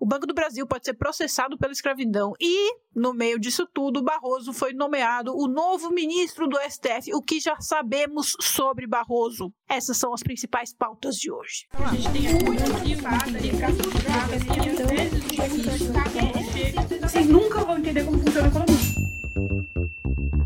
o Banco do Brasil pode ser processado pela escravidão. E, no meio disso tudo, Barroso foi nomeado o novo ministro do STF, o que já sabemos sobre Barroso. Essas são as principais pautas de hoje. A gente tem Vocês nunca vão entender como funciona a economia.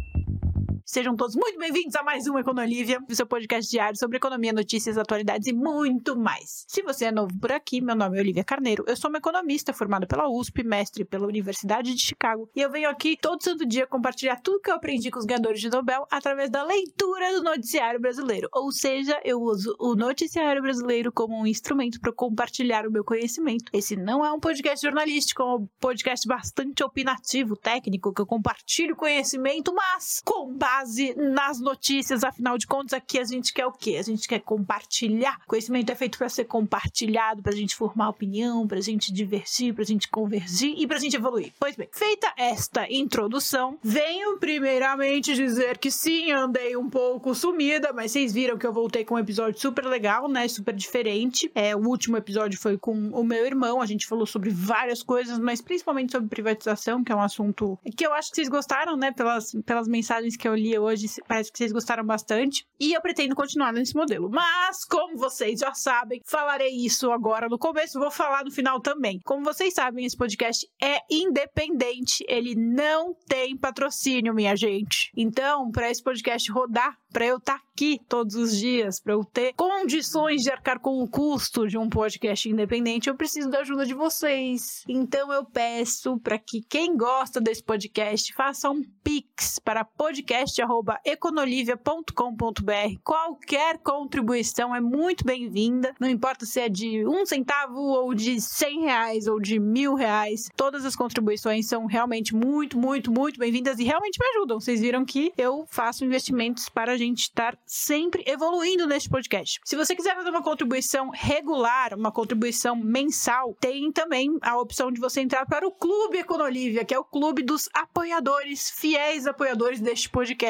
Sejam todos muito bem-vindos a mais um Econolívia, o seu podcast diário sobre economia, notícias, atualidades e muito mais. Se você é novo por aqui, meu nome é Olivia Carneiro, eu sou uma economista formada pela USP, mestre pela Universidade de Chicago, e eu venho aqui todo santo dia compartilhar tudo que eu aprendi com os ganhadores de Nobel através da leitura do noticiário brasileiro. Ou seja, eu uso o noticiário brasileiro como um instrumento para compartilhar o meu conhecimento. Esse não é um podcast jornalístico, é um podcast bastante opinativo, técnico, que eu compartilho conhecimento, mas com base base nas notícias, afinal de contas, aqui a gente quer o quê? A gente quer compartilhar. Conhecimento é feito para ser compartilhado, para a gente formar opinião, para a gente divertir, para a gente convergir e para a gente evoluir. Pois bem, feita esta introdução, venho primeiramente dizer que sim, andei um pouco sumida, mas vocês viram que eu voltei com um episódio super legal, né? Super diferente. É, o último episódio foi com o meu irmão, a gente falou sobre várias coisas, mas principalmente sobre privatização, que é um assunto que eu acho que vocês gostaram, né? Pelas, pelas mensagens que eu li hoje, parece que vocês gostaram bastante. E eu pretendo continuar nesse modelo. Mas, como vocês já sabem, falarei isso agora no começo, vou falar no final também. Como vocês sabem, esse podcast é independente, ele não tem patrocínio, minha gente. Então, para esse podcast rodar, para eu estar tá aqui todos os dias, para eu ter condições de arcar com o custo de um podcast independente, eu preciso da ajuda de vocês. Então eu peço para que quem gosta desse podcast faça um pix para podcast@econolivia.com.br. Qualquer contribuição é muito bem-vinda, não importa se é de um centavo ou de cem reais ou de mil reais. Todas as contribuições são realmente muito, muito, muito bem-vindas e realmente me ajudam. Vocês viram que eu faço investimentos para a gente estar sempre evoluindo neste podcast. Se você quiser fazer uma contribuição regular, uma contribuição mensal, tem também a opção de você entrar para o Clube Econolívia, que é o clube dos apoiadores, fiéis apoiadores deste podcast.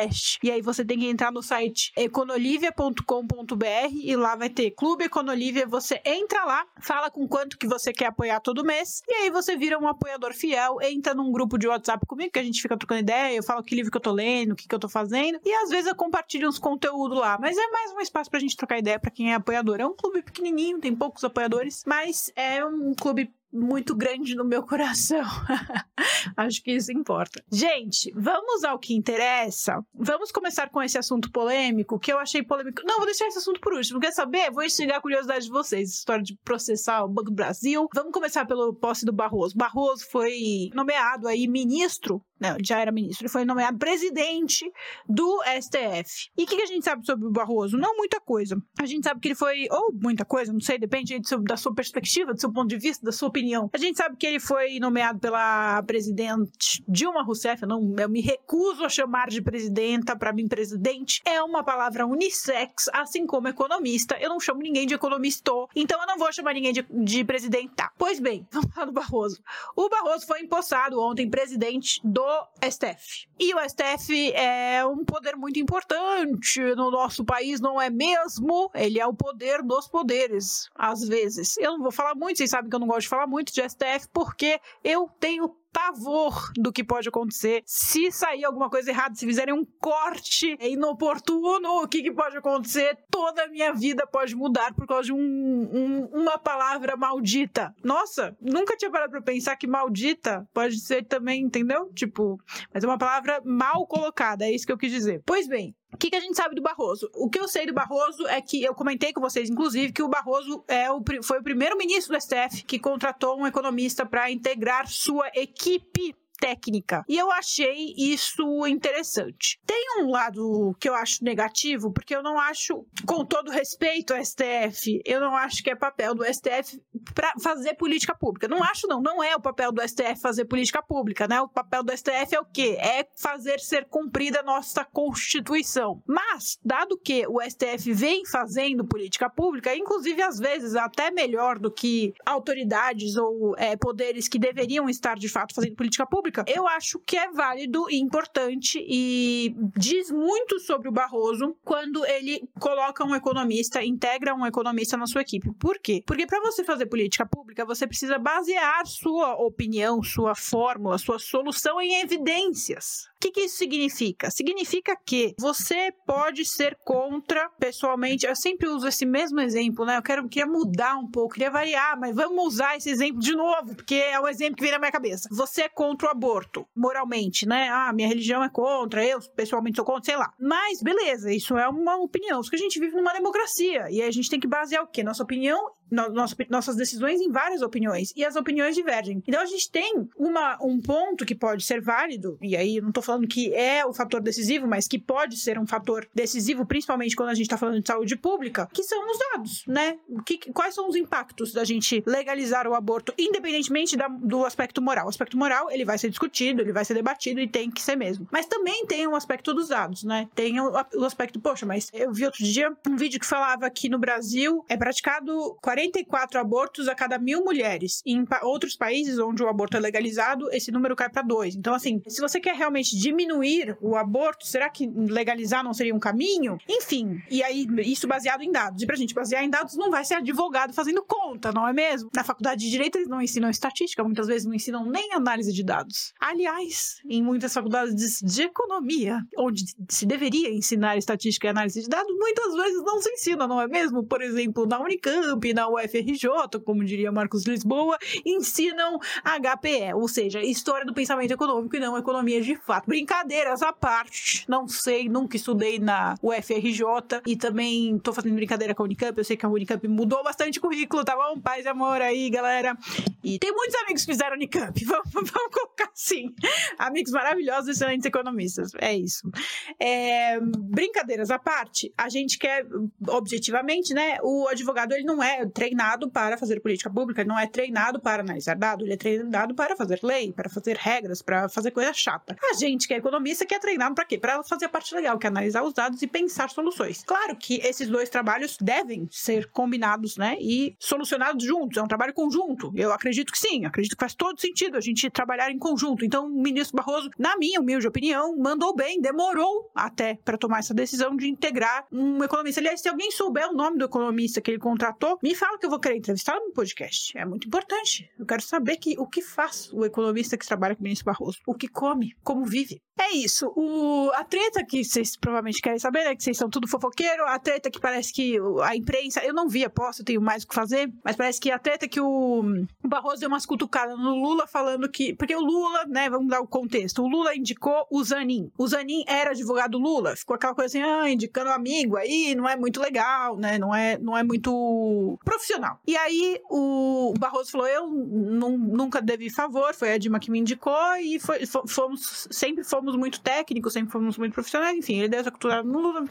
E aí você tem que entrar no site econolivia.com.br e lá vai ter Clube Econolívia, você entra lá, fala com quanto que você quer apoiar todo mês, e aí você vira um apoiador fiel, entra num grupo de WhatsApp comigo, que a gente fica trocando ideia, eu falo que livro que eu tô lendo, o que, que eu tô fazendo, e às vezes eu compartilho uns conteúdo lá, mas é mais um espaço pra gente trocar ideia para quem é apoiador. É um clube pequenininho, tem poucos apoiadores, mas é um clube muito grande no meu coração. Acho que isso importa. Gente, vamos ao que interessa. Vamos começar com esse assunto polêmico, que eu achei polêmico. Não, vou deixar esse assunto por último. Quer saber? Vou instigar a curiosidade de vocês. História de processar o Banco do Brasil. Vamos começar pelo posse do Barroso. Barroso foi nomeado aí ministro não, já era ministro, ele foi nomeado presidente do STF. E o que, que, a gente sabe sobre o Barroso? Não muita coisa. A gente sabe que ele foi, ou muita coisa, não sei, depende da sua perspectiva, do seu ponto de vista, da sua opinião. A gente sabe que ele foi nomeado pela presidente Dilma Rousseff, eu, não, eu me recuso a chamar de presidenta, para mim presidente é uma palavra unissex, assim como economista. Eu não chamo ninguém de economista, então eu não vou chamar ninguém de, de presidenta. Pois bem, vamos falar do Barroso. O Barroso foi empossado ontem presidente do STF. E o STF é um poder muito importante no nosso país, não é mesmo? Ele é o poder dos poderes, às vezes. Eu não vou falar muito, vocês sabem que eu não gosto de falar muito de STF, porque eu tenho pavor do que pode acontecer. Se sair alguma coisa errada, se fizerem um corte inoportuno, o que, que pode acontecer? Toda a minha vida pode mudar por causa de um, um, uma palavra maldita. Nossa, nunca tinha parado pra pensar que maldita pode ser também, entendeu? Tipo, mas é uma palavra mal colocada, é isso que eu quis dizer. Pois bem, o que, que, a gente sabe do Barroso? O que eu sei do Barroso é que eu comentei com vocês, inclusive, que o Barroso é o, foi o primeiro ministro do STF que contratou um economista para integrar sua equipe técnica. E eu achei isso interessante. Tem um lado que eu acho negativo, porque eu não acho, com todo respeito ao STF, eu não acho que é papel do STF para fazer política pública. Não acho, não. Não é o papel do STF fazer política pública, né? O papel do STF é o quê? É fazer ser cumprida a nossa Constituição. Mas, dado que o STF vem fazendo política pública, inclusive às vezes até melhor do que autoridades ou é, poderes que deveriam estar de fato fazendo política pública, pública, eu acho que é válido e importante e diz muito sobre o Barroso quando ele coloca um economista, integra um economista na sua equipe. Por quê? Porque para você fazer política pública, você precisa basear sua opinião, sua fórmula, sua solução em evidências. Que, que isso significa? Significa que você pode ser contra pessoalmente. Eu sempre uso esse mesmo exemplo, né? Eu quero, queria mudar um pouco, queria variar, mas vamos usar esse exemplo de novo, porque é o exemplo que vem na minha cabeça. Você é contra o aborto, moralmente, né? Ah, minha religião é contra, eu pessoalmente sou contra, sei lá. Mas beleza, isso é uma opinião. Só que a gente vive numa democracia e a gente tem que basear o quê? Nossa opinião nossa, nossas decisões em várias opiniões e as opiniões divergem. Então a gente tem uma, um ponto que pode ser válido, e aí não estou falando que é o fator decisivo, mas que pode ser um fator decisivo, principalmente quando a gente está falando de saúde pública, que são os dados, né? Que, quais são os impactos da gente legalizar o aborto, independentemente da, do aspecto moral? O aspecto moral, ele vai ser discutido, ele vai ser debatido e tem que ser mesmo. Mas também tem um aspecto dos dados, né? Tem o, o aspecto, poxa, mas eu vi outro dia um vídeo que falava que no Brasil é praticado 40 44 abortos a cada mil mulheres. Em pa outros países onde o aborto é legalizado, esse número cai para dois. Então, assim, se você quer realmente diminuir o aborto, será que legalizar não seria um caminho? Enfim, e aí, isso baseado em dados. E pra gente basear em dados, não vai ser advogado fazendo conta, não é mesmo? Na faculdade de Direito, eles não ensinam estatística, muitas vezes não ensinam nem análise de dados. Aliás, em muitas faculdades de economia, onde se deveria ensinar estatística e análise de dados, muitas vezes não se ensina, não é mesmo? Por exemplo, na Unicamp, na UFRJ, como diria Marcos Lisboa, ensinam HPE, ou seja, História do Pensamento Econômico e não Economia de Fato. Brincadeiras à parte, não sei, nunca estudei na UFRJ e também tô fazendo brincadeira com a Unicamp, eu sei que a Unicamp mudou bastante o currículo, tá bom? Paz e amor aí, galera. E tem muitos amigos que fizeram Unicamp, vamos, vamos colocar assim. Amigos maravilhosos, excelentes economistas, é isso. É, brincadeiras à parte, a gente quer, objetivamente, né, o advogado ele não é treinado para fazer política pública, não é treinado para analisar dados, ele é treinado para fazer lei, para fazer regras, para fazer coisa chata. A gente que é economista que é treinado para quê? Para fazer a parte legal, que é analisar os dados e pensar soluções. Claro que esses dois trabalhos devem ser combinados, né, e solucionados juntos, é um trabalho conjunto. Eu acredito que sim, acredito que faz todo sentido a gente trabalhar em conjunto. Então, o ministro Barroso, na minha humilde opinião, mandou bem, demorou até para tomar essa decisão de integrar um economista. Aliás, se alguém souber o nome do economista que ele contratou, me fala que eu vou querer entrevistar no podcast. É muito importante. Eu quero saber que, o que faz o economista que trabalha com o ministro Barroso. O que come, como vive. É isso. O, a treta que vocês provavelmente querem saber, né? Que vocês são tudo fofoqueiro. A treta que parece que a imprensa. Eu não vi, aposto, tenho mais o que fazer. Mas parece que a treta que o, o Barroso deu umas cutucadas no Lula falando que. Porque o Lula, né? Vamos dar o contexto. O Lula indicou o Zanin. O Zanin era advogado Lula. Ficou aquela coisa assim, ah, indicando amigo aí, não é muito legal, né? Não é, não é muito profissional. E aí o Barroso falou: eu nunca devi favor, foi a Dilma que me indicou e foi, fomos, sempre fomos muito técnicos, sempre fomos muito profissionais, enfim, ele deu essa cultura no Lula,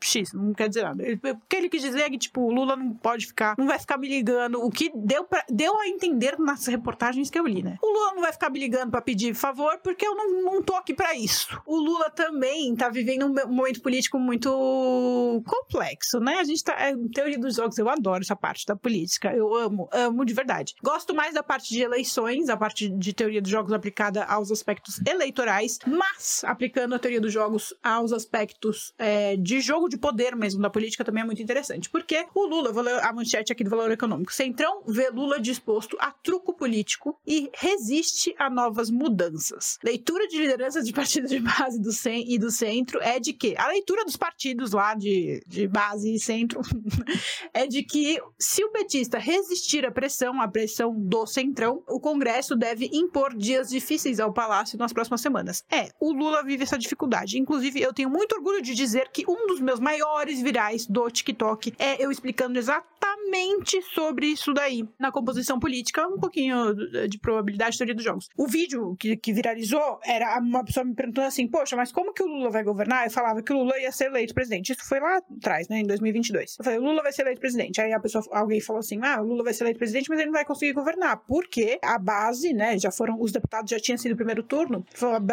X, não quer dizer nada. Ele, o que ele quis dizer é que, tipo, o Lula não pode ficar, não vai ficar me ligando, o que deu, pra, deu a entender nas reportagens que eu li, né? O Lula não vai ficar me ligando pra pedir favor, porque eu não, não tô aqui pra isso. O Lula também tá vivendo um momento político muito complexo, né? A gente tá, é, teoria dos jogos, eu adoro essa parte da política, eu amo, amo de verdade. Gosto mais da parte de eleições, a parte de teoria dos jogos aplicada aos aspectos eleitorais, mas aplicando a teoria dos jogos aos aspectos é, de jogo de poder mesmo da política, também é muito interessante. Porque o Lula, vou ler a manchete aqui do Valor Econômico. Centrão vê Lula disposto a truco político e resiste a novas mudanças. Leitura de lideranças de partidos de base do CEM e do centro é de que a leitura dos partidos lá de, de base e centro é de que se o petista resistir à pressão, à pressão do centrão, o Congresso deve impor dias difíceis ao Palácio nas próximas semanas. É, o Lula vive essa dificuldade. Inclusive, eu tenho muito orgulho de dizer que um dos meus maiores virais do TikTok é eu explicando exatamente sobre isso daí. Na composição política, um pouquinho de probabilidade de teoria dos jogos. O vídeo que, que viralizou era uma pessoa me perguntando assim: Poxa, mas como que o Lula vai governar? Eu falava que o Lula ia ser eleito presidente. Isso foi lá atrás, né, em 2022. Eu falei: o Lula vai ser eleito presidente. Aí a pessoa, alguém falou assim: Ah, o Lula vai ser eleito presidente, mas ele não vai conseguir governar. Porque a base, né, já foram, os deputados já tinham sido o primeiro turno,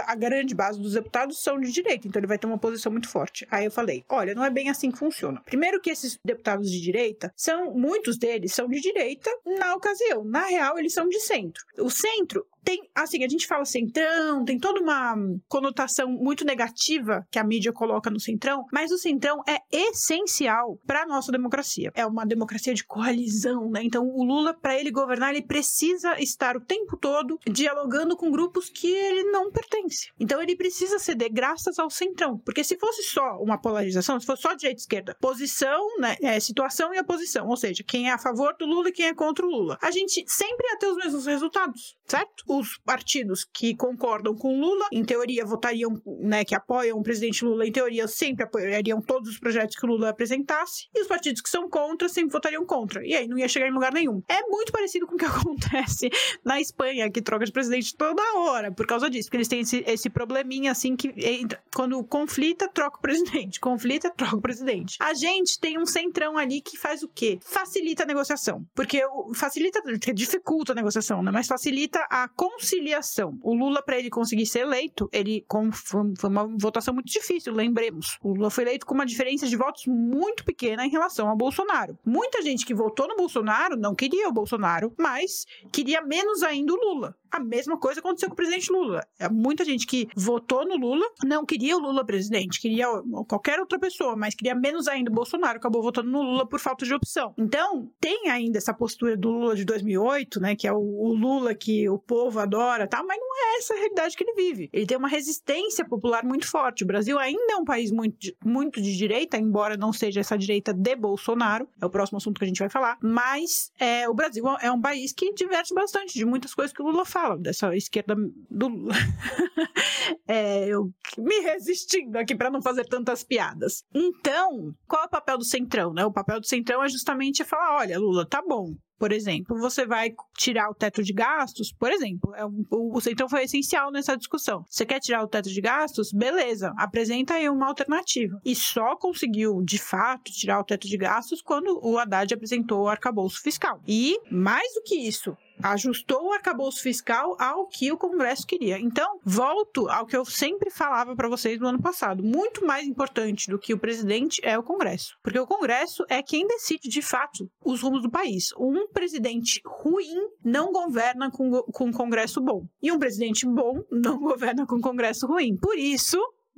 a, grande base dos deputados são de direita, então ele vai ter uma posição muito forte. Aí eu falei: olha, não é bem assim que funciona. Primeiro, que esses deputados de direita são, muitos deles são de direita na ocasião. Na real, eles são de centro. O centro tem, assim, a gente fala centrão, tem toda uma conotação muito negativa que a mídia coloca no centrão, mas o centrão é essencial para a nossa democracia. É uma democracia de coalizão, né? Então, o Lula, para ele governar, ele precisa estar o tempo todo dialogando com grupos que ele não pertence. Então, ele precisa ceder graças ao centrão, porque se fosse só uma polarização, se fosse só direita e esquerda, posição, né, é, situação e oposição, ou seja, quem é a favor do Lula e quem é contra o Lula, a gente sempre ia ter os mesmos resultados, certo? Os partidos que concordam com Lula, em teoria, votariam, né, que apoiam o presidente Lula, em teoria, sempre apoiariam todos os projetos que o Lula apresentasse, e os partidos que são contra sempre votariam contra. E aí não ia chegar em lugar nenhum. É muito parecido com o que acontece na Espanha, que troca de presidente toda hora, por causa disso, porque eles têm esse, esse probleminha assim que entra, quando conflita, troca o presidente. Conflita, troca o presidente. A gente tem um centrão ali que faz o quê? Facilita a negociação. Porque facilita, dificulta a negociação, né? Mas facilita a conciliação. O Lula, para ele conseguir ser eleito, ele foi uma votação muito difícil, lembremos. O Lula foi eleito com uma diferença de votos muito pequena em relação ao Bolsonaro. Muita gente que votou no Bolsonaro não queria o Bolsonaro, mas queria menos ainda o Lula. A mesma coisa aconteceu com o presidente Lula. É, muita gente que votou no Lula não queria o Lula presidente, queria qualquer outra pessoa, mas queria menos ainda o Bolsonaro, acabou votando no Lula por falta de opção. Então, tem ainda essa postura do Lula de 2008, né, que é o Lula que o povo adora, tá? mas não é essa a realidade que ele vive. Ele tem uma resistência popular muito forte. O Brasil ainda é um país muito, muito de direita, embora não seja essa direita de Bolsonaro, é o próximo assunto que a gente vai falar, mas é, o Brasil é um país que diverte bastante de muitas coisas que o Lula fala, dessa esquerda do Lula. é, eu me resistindo aqui para não fazer tantas piadas. Então, qual é o papel do Centrão? Né? O papel do Centrão é justamente falar: olha, Lula, tá bom, por exemplo, você vai tirar o teto de gastos, por exemplo, é um, o, o Centrão foi essencial nessa discussão. Você quer tirar o teto de gastos? Beleza, apresenta aí uma alternativa. E só conseguiu, de fato, tirar o teto de gastos quando o Haddad apresentou o arcabouço fiscal. E, mais do que isso, ajustou o arcabouço fiscal ao que o Congresso queria. Então, volto ao que eu sempre falava para vocês no ano passado. Muito mais importante do que o presidente é o Congresso. Porque o Congresso é quem decide, de fato, os rumos do país. Um presidente ruim não governa com, com um Congresso bom. E um presidente bom não governa com um Congresso ruim. Por isso,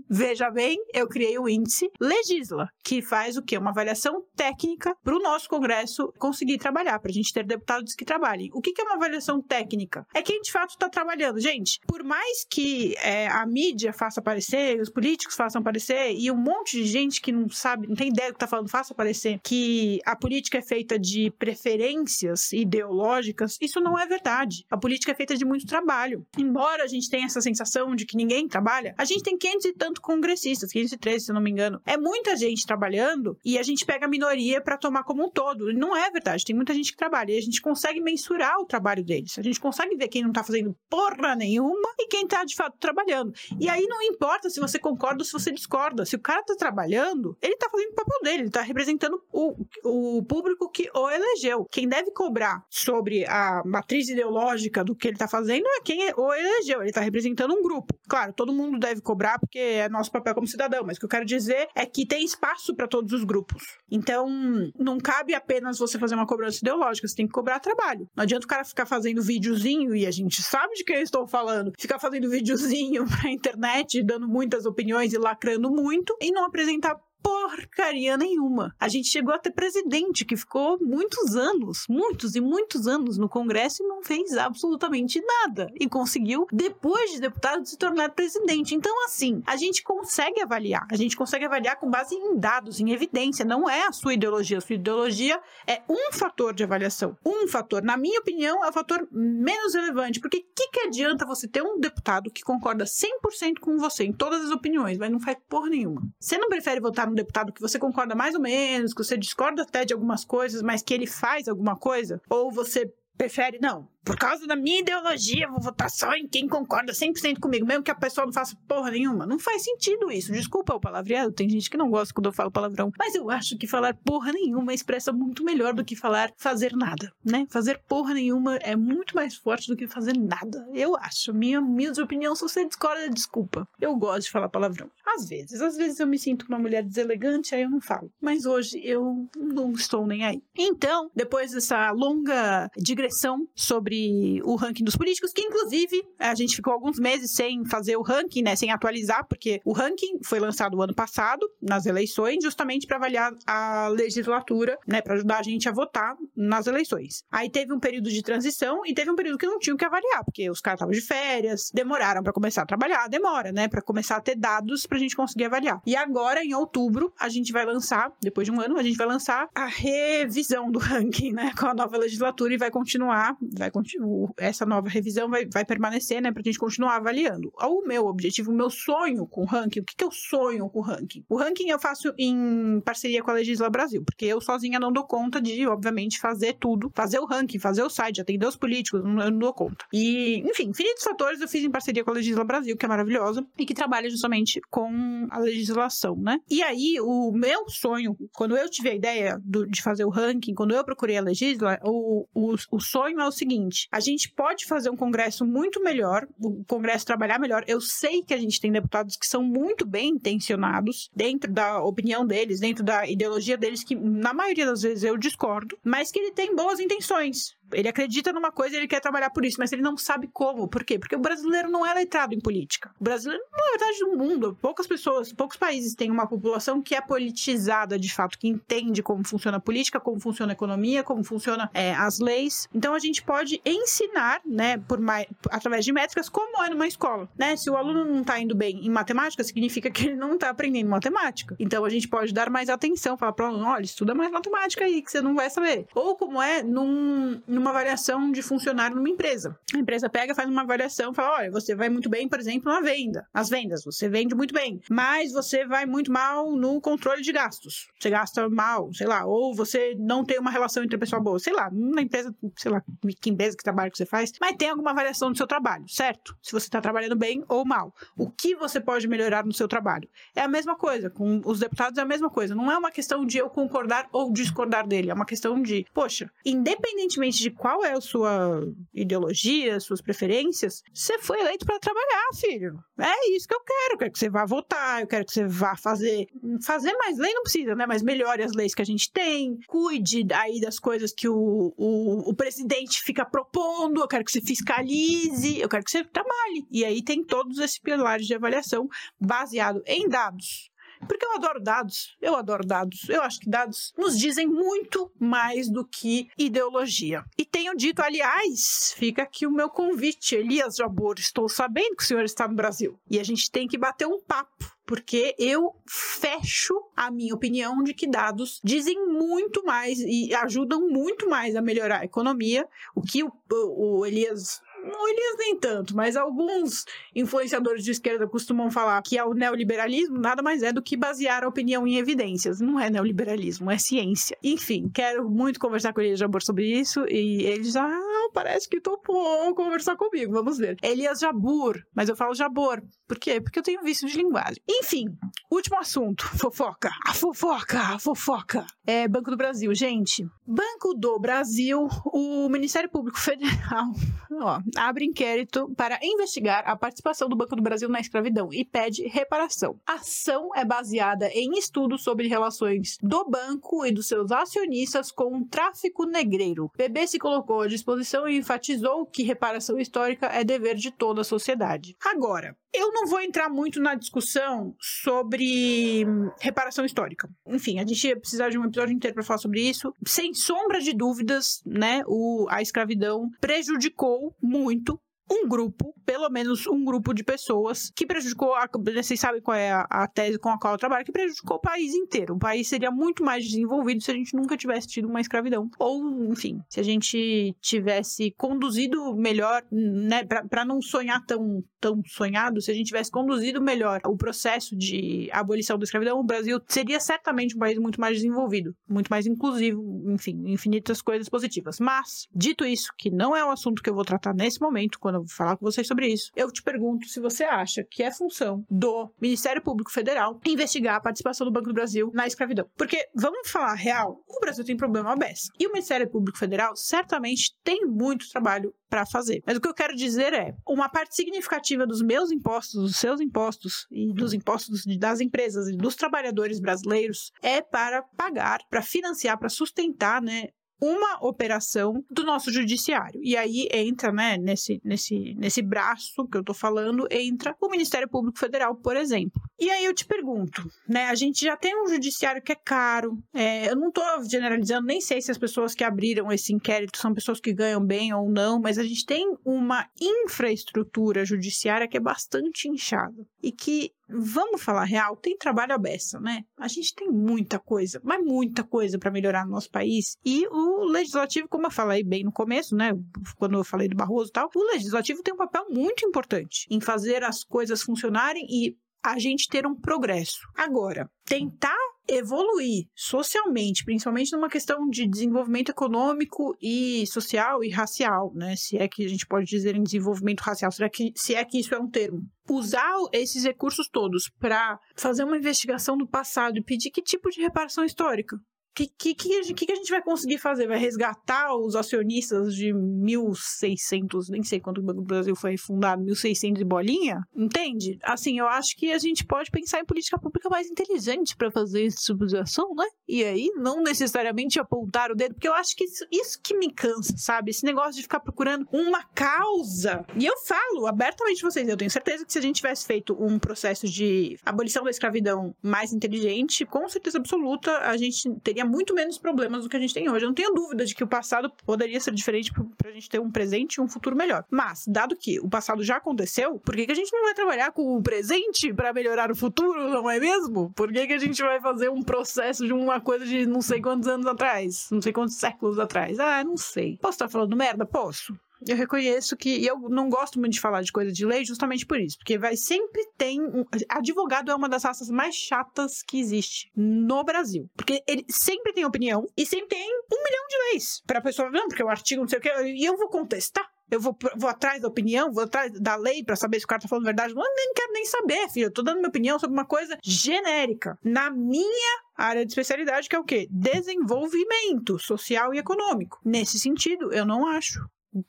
Veja bem, eu criei o índice Legisla, que faz o quê? Uma avaliação técnica para o nosso Congresso conseguir trabalhar, para a gente ter deputados que trabalhem. O que, que é uma avaliação técnica? É quem de fato está trabalhando. Gente, por mais que é, a mídia faça aparecer, os políticos façam aparecer, e um monte de gente que não sabe, não tem ideia do que está falando, faça aparecer, que a política é feita de preferências ideológicas, isso não é verdade. A política é feita de muito trabalho. Embora a gente tenha essa sensação de que ninguém trabalha, a gente tem 500 e tanto congressistas, 513, se não me engano. É muita gente trabalhando e a gente pega a minoria para tomar como um todo. Não é verdade, tem muita gente que trabalha e a gente consegue mensurar o trabalho deles. A gente consegue ver quem não tá fazendo porra nenhuma e quem tá de fato trabalhando. E aí não importa se você concorda ou se você discorda. Se o cara tá trabalhando, ele tá fazendo o papel dele, ele tá representando o, o público que o elegeu. Quem deve cobrar sobre a matriz ideológica do que ele tá fazendo é quem o elegeu. Ele tá representando um grupo. Claro, todo mundo deve cobrar porque é nosso papel como cidadão, mas o que eu quero dizer é que tem espaço para todos os grupos. Então, não cabe apenas você fazer uma cobrança ideológica, você tem que cobrar trabalho. Não adianta o cara ficar fazendo videozinho, e a gente sabe de quem eu estou falando, ficar fazendo videozinho pra internet, dando muitas opiniões e lacrando muito, e não apresentar porcaria nenhuma. A gente chegou a ter presidente que ficou muitos anos, muitos e muitos anos no Congresso e não fez absolutamente nada. E conseguiu, depois de deputado, se tornar presidente. Então, assim, a gente consegue avaliar. A gente consegue avaliar com base em dados, em evidência. Não é a sua ideologia. A sua ideologia é um fator de avaliação. Um fator. Na minha opinião, é o fator menos relevante. Porque o que, que adianta você ter um deputado que concorda 100% com você em todas as opiniões, mas não faz porra nenhuma? Você não prefere votar no deputado que você concorda mais ou menos, que você discorda até de algumas coisas, mas que ele faz alguma coisa? Ou você prefere, não, por causa da minha ideologia, vou votar só em quem concorda 100% comigo, mesmo que a pessoa não faça porra nenhuma. Não faz sentido isso. Desculpa o palavreado, tem gente que não gosta quando eu falo palavrão. Mas eu acho que falar porra nenhuma expressa muito melhor do que falar fazer nada, né? Fazer porra nenhuma é muito mais forte do que fazer nada. Eu acho. Minha, minha opinião, se você discorda, desculpa. Eu gosto de falar palavrão. Às vezes. Às vezes eu me sinto uma mulher deselegante, aí eu não falo. Mas hoje eu não estou nem aí. Então, depois dessa longa digressão sobre o ranking dos políticos, que inclusive a gente ficou alguns meses sem fazer o ranking, né, sem atualizar, porque o ranking foi lançado o ano passado, nas eleições, justamente para avaliar a legislatura, né, para ajudar a gente a votar nas eleições. Aí teve um período de transição e teve um período que não tinha o que avaliar, porque os caras estavam de férias, demoraram para começar a trabalhar, demora, né, para começar a ter dados para a gente conseguir avaliar. E agora, em outubro, a gente vai lançar, depois de um ano, a gente vai lançar a revisão do ranking, né, com a nova legislatura e vai continuar, vai continuar, essa nova revisão vai, vai permanecer, né, pra gente continuar avaliando. O meu objetivo, o meu sonho com o ranking, o que, que eu sonho com o ranking? O ranking eu faço em parceria com a Legisla Brasil, porque eu sozinha não dou conta de, obviamente, fazer tudo, fazer o ranking, fazer o site, atender os políticos, eu não dou conta. E, enfim, infinitos fatores eu fiz em parceria com a Legisla Brasil, que é maravilhosa, e que trabalha justamente com a legislação, né? E aí, o meu sonho, quando eu tive a ideia do, de fazer o ranking, quando eu procurei a Legisla, o, o, o sonho é o seguinte: a gente pode fazer um congresso muito melhor, o congresso trabalhar melhor. Eu sei que a gente tem deputados que são muito bem intencionados dentro da opinião deles, dentro da ideologia deles, que na maioria das vezes eu discordo, mas que ele tem boas intenções. Ele acredita numa coisa e ele quer trabalhar por isso, mas ele não sabe como. Por quê? Porque o brasileiro não é letrado em política. O brasileiro, na verdade, no mundo, poucas pessoas, poucos países têm uma população que é politizada de fato, que entende como funciona a política, como funciona a economia, como funciona é, as leis. Então a gente pode ensinar, né, por mais, através de métricas, como é numa escola. Né? Se o aluno não está indo bem em matemática, significa que ele não está aprendendo matemática. Então a gente pode dar mais atenção, falar para o aluno: olha, estuda mais matemática aí, que você não vai saber. Ou como é num numa avaliação de funcionário numa empresa. A empresa pega, faz uma avaliação, fala: olha, você vai muito bem, por exemplo, na venda. As vendas, você vende muito bem, mas você vai muito mal no controle de gastos. Você gasta mal, sei lá, ou você não tem uma relação interpessoal boa, sei lá, numa empresa, sei lá, que empresa, que trabalho que você faz, mas tem alguma avaliação do seu trabalho, certo? Se você está trabalhando bem ou mal. O que você pode melhorar no seu trabalho? É a mesma coisa, com os deputados é a mesma coisa. Não é uma questão de eu concordar ou discordar dele, é uma questão de, poxa, independentemente de de qual é a sua ideologia, suas preferências, você foi eleito para trabalhar, filho. É isso que eu quero. Eu quero que você vá votar, eu quero que você vá fazer. Fazer mais lei não precisa, né? Mas melhore as leis que a gente tem, cuide aí das coisas que o, o, o presidente fica propondo, eu quero que você fiscalize, eu quero que você trabalhe. E aí tem todos esses pilares de avaliação baseado em dados porque eu adoro dados, eu adoro dados. Eu acho que dados nos dizem muito mais do que ideologia. E tenho dito, aliás, fica aqui o meu convite, Elias Jabor, estou sabendo que o senhor está no Brasil. E a gente tem que bater um papo porque eu fecho a minha opinião de que dados dizem muito mais e ajudam muito mais a melhorar a economia, o que o, o Elias não Elias nem tanto, mas alguns influenciadores de esquerda costumam falar que é o neoliberalismo nada mais é do que basear a opinião em evidências. Não é neoliberalismo, é ciência. Enfim, quero muito conversar com Elias Jabor sobre isso e ele já ah, parece que topou conversar comigo. Vamos ver. Elias Jabur, mas eu falo Jabor. Por quê? Porque eu tenho vício de linguagem. Enfim, último assunto: fofoca. A fofoca, a fofoca. É Banco do Brasil. Gente, Banco do Brasil, o Ministério Público Federal, ó, abre inquérito para investigar a participação do Banco do Brasil na escravidão e pede reparação. A ação é baseada em estudos sobre relações do banco e dos seus acionistas com o tráfico negreiro. BB se colocou à disposição e enfatizou que reparação histórica é dever de toda a sociedade. Agora, eu não vou entrar muito na discussão sobre reparação histórica. Enfim, a gente ia precisar de um episódio inteiro para falar sobre isso. Sem sombra de dúvidas, né, o, a escravidão prejudicou muito um grupo, pelo menos um grupo de pessoas que prejudicou, a, vocês sabem qual é a, a, tese com a qual eu trabalho, que prejudicou o país inteiro. O país seria muito mais desenvolvido se a gente nunca tivesse tido uma escravidão. Ou, enfim, se a gente tivesse conduzido melhor, né, para não sonhar tão, tão sonhado, se a gente tivesse conduzido melhor o processo de abolição da escravidão, o Brasil seria certamente um país muito mais desenvolvido, muito mais inclusivo, enfim, infinitas coisas positivas. Mas, dito isso, que não é um assunto que eu vou tratar nesse momento, quando eu vou falar com vocês sobre isso, eu te pergunto se você acha que é função do Ministério Público Federal investigar a participação do Banco do Brasil na escravidão. Porque, vamos falar real, o Brasil tem problema beça. E o Ministério Público Federal certamente tem muito trabalho para fazer. Mas o que eu quero dizer é, uma parte significativa dos meus impostos, dos seus impostos e dos impostos das empresas e dos trabalhadores brasileiros é para pagar, para financiar, para sustentar, né, uma operação do nosso judiciário. E aí entra, né, nesse, nesse, nesse braço que eu tô falando, entra o Ministério Público Federal, por exemplo. E aí eu te pergunto, né, a gente já tem um judiciário que é caro, é, eu não tô generalizando, nem sei se as pessoas que abriram esse inquérito são pessoas que ganham bem ou não, mas a gente tem uma infraestrutura judiciária que é bastante inchada e que vamos falar real, tem trabalho beça, né? A gente tem muita coisa, mas muita coisa para melhorar no nosso país. E o legislativo, como eu falei bem no começo, né? Quando eu falei do Barroso e tal, o legislativo tem um papel muito importante em fazer as coisas funcionarem e a gente ter um progresso. Agora, tentar evoluir socialmente, principalmente numa questão de desenvolvimento econômico e social e racial, né? Se é que a gente pode dizer em desenvolvimento racial, será que se é que isso é um termo? Usar esses recursos todos para fazer uma investigação do passado e pedir que tipo de reparação histórica? Que, que, que, que, a gente vai conseguir fazer? Vai resgatar os acionistas de 1.600, nem sei quando o Banco do Brasil foi fundado, 1.600 e bolinha? Entende? Assim, eu acho que a gente pode pensar em política pública mais inteligente para fazer esse tipo de ação, né? E aí, não necessariamente apontar o dedo, porque eu acho que isso, isso que me cansa, sabe? Esse negócio de ficar procurando uma causa. E eu falo abertamente pra vocês, eu tenho certeza que se a gente tivesse feito um processo de abolição da escravidão mais inteligente, com certeza absoluta, a gente teria muito menos problemas do que a gente tem hoje. Eu não tenho dúvida de que o passado poderia ser diferente para a gente ter um presente e um futuro melhor. Mas, dado que o passado já aconteceu, por que, que a gente não vai trabalhar com o presente para melhorar o futuro, não é mesmo? Por que, que a gente vai fazer um processo de uma coisa de não sei quantos anos atrás? Não sei quantos séculos atrás? Ah, não sei. Posso estar falando merda? Posso. Eu reconheço que eu não gosto muito de falar de coisa de lei justamente por isso, porque vai sempre tem um, advogado é uma das raças mais chatas que existe no Brasil, porque ele sempre tem opinião e sempre tem um milhão de leis para a pessoa não, porque o artigo não sei o que e eu vou contestar. Eu vou, vou atrás da opinião, vou atrás da lei para saber se o cara tá falando verdade. Eu nem quero nem saber, filho. Eu tô dando minha opinião sobre uma coisa genérica. Na minha área de especialidade, que é o quê? Desenvolvimento social e econômico. Nesse sentido, eu não acho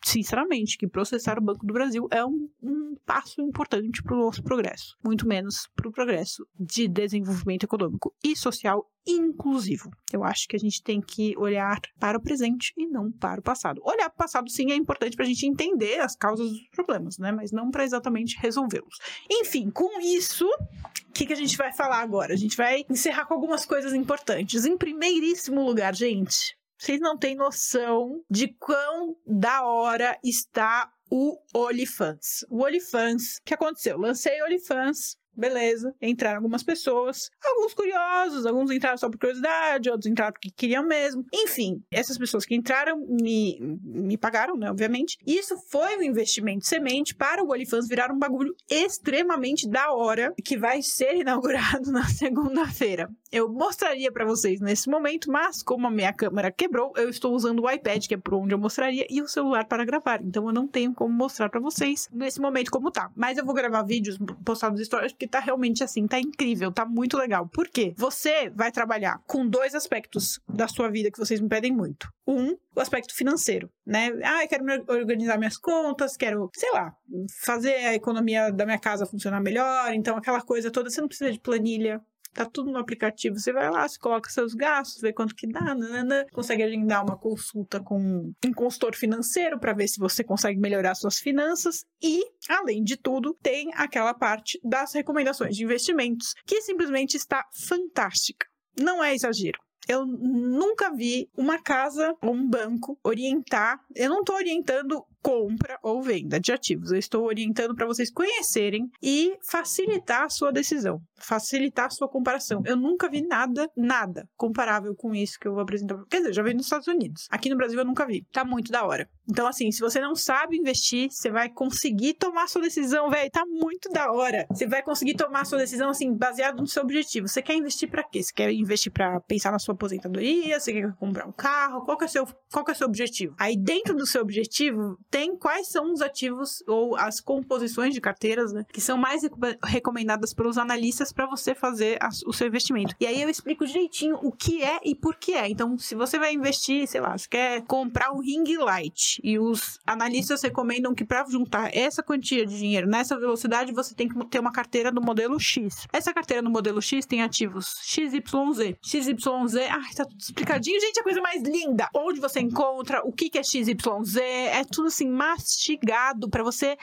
sinceramente, que processar o Banco do Brasil é um, um passo importante para o nosso progresso, muito menos para o progresso de desenvolvimento econômico e social inclusivo. Eu acho que a gente tem que olhar para o presente e não para o passado. Olhar para o passado, sim, é importante para a gente entender as causas dos problemas, né? Mas não para exatamente resolvê-los. Enfim, com isso, o que, que a gente vai falar agora? A gente vai encerrar com algumas coisas importantes. Em primeiríssimo lugar, gente, vocês não têm noção de quão da hora está o OnlyFans. O OnlyFans, o que aconteceu? Lancei o OnlyFans, beleza. Entraram algumas pessoas, alguns curiosos, alguns entraram só por curiosidade, outros entraram porque queriam mesmo. Enfim, essas pessoas que entraram me, me pagaram, né, obviamente. Isso foi um investimento semente para o OnlyFans virar um bagulho extremamente da hora que vai ser inaugurado na segunda-feira eu mostraria para vocês nesse momento, mas como a minha câmera quebrou, eu estou usando o iPad, que é por onde eu mostraria, e o celular para gravar. Então eu não tenho como mostrar para vocês nesse momento como tá. Mas eu vou gravar vídeos, postar nos stories, porque tá realmente assim, tá incrível, tá muito legal. Por quê? Você vai trabalhar com dois aspectos da sua vida que vocês me pedem muito. Um, o aspecto financeiro, né? Ah, eu quero organizar minhas contas, quero, sei lá, fazer a economia da minha casa funcionar melhor. Então, aquela coisa toda, você não precisa de planilha, Tá tudo no aplicativo. Você vai lá, você coloca seus gastos, vê quanto que dá, nanana, consegue agendar uma consulta com um consultor financeiro para ver se você consegue melhorar suas finanças e, além de tudo, tem aquela parte das recomendações de investimentos que simplesmente está fantástica. Não é exagero. Eu nunca vi uma casa ou um banco orientar. Eu não estou orientando compra ou venda de ativos. Eu estou orientando para vocês conhecerem e facilitar a sua decisão, facilitar a sua comparação. Eu nunca vi nada, nada comparável com isso que eu vou apresentar. Quer dizer, já vi nos Estados Unidos. Aqui no Brasil eu nunca vi. Tá muito da hora. Então, assim, se você não sabe investir, você vai conseguir tomar sua decisão, velho. Tá muito da hora. Você vai conseguir tomar sua decisão, assim, baseado no seu objetivo. Você quer investir para quê? Você quer investir para pensar na sua aposentadoria? Você quer comprar um carro? Qual que é o seu, qual que é o seu objetivo? Aí, dentro do seu objetivo, tem quais são os ativos ou as composições de carteiras né, que são mais recomendadas pelos analistas para você fazer a, o seu investimento. E aí eu explico direitinho o que é e por que é. Então, se você vai investir, sei lá, você quer comprar um ring light e os analistas recomendam que para juntar essa quantia de dinheiro nessa velocidade, você tem que ter uma carteira do modelo X. Essa carteira do modelo X tem ativos XYZ. XYZ, ai, tá tudo explicadinho, gente, a coisa mais linda. Onde você encontra, o que, que é XYZ, é tudo assim mastigado para você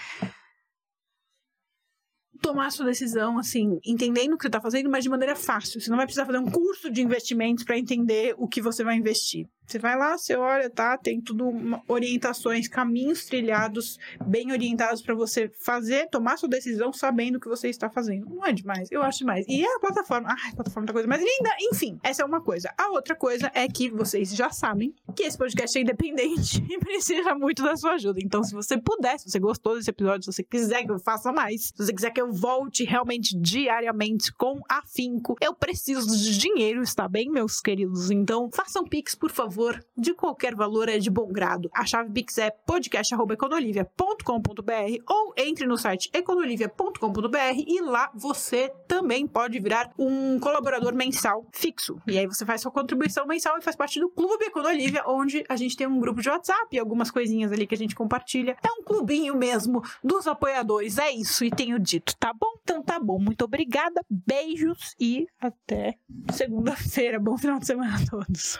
tomar sua decisão, assim, entendendo o que você está fazendo, mas de maneira fácil. Você não vai precisar fazer um curso de investimentos para entender o que você vai investir. Você vai lá, você olha, tá? Tem tudo orientações, caminhos trilhados, bem orientados para você fazer, tomar sua decisão sabendo o que você está fazendo. Não é demais, eu acho demais. E a plataforma, ai, a plataforma é coisa mais linda. Enfim, essa é uma coisa. A outra coisa é que vocês já sabem que esse podcast é independente e precisa muito da sua ajuda. Então, se você puder, se você gostou desse episódio, se você quiser que eu faça mais, se você quiser que eu volte realmente diariamente com afinco, eu preciso de dinheiro, está bem, meus queridos? Então, façam pix, por favor favor, de qualquer valor é de bom grado. A chave Pix é podcast.econolivia.com.br ou entre no site econolivia.com.br e lá você também pode virar um colaborador mensal fixo. E aí você faz sua contribuição mensal e faz parte do Clube Econolivia, onde a gente tem um grupo de WhatsApp e algumas coisinhas ali que a gente compartilha. É um clubinho mesmo dos apoiadores. É isso, e tenho dito, tá bom? Então tá bom. Muito obrigada, beijos e até segunda-feira. Bom final de semana a todos.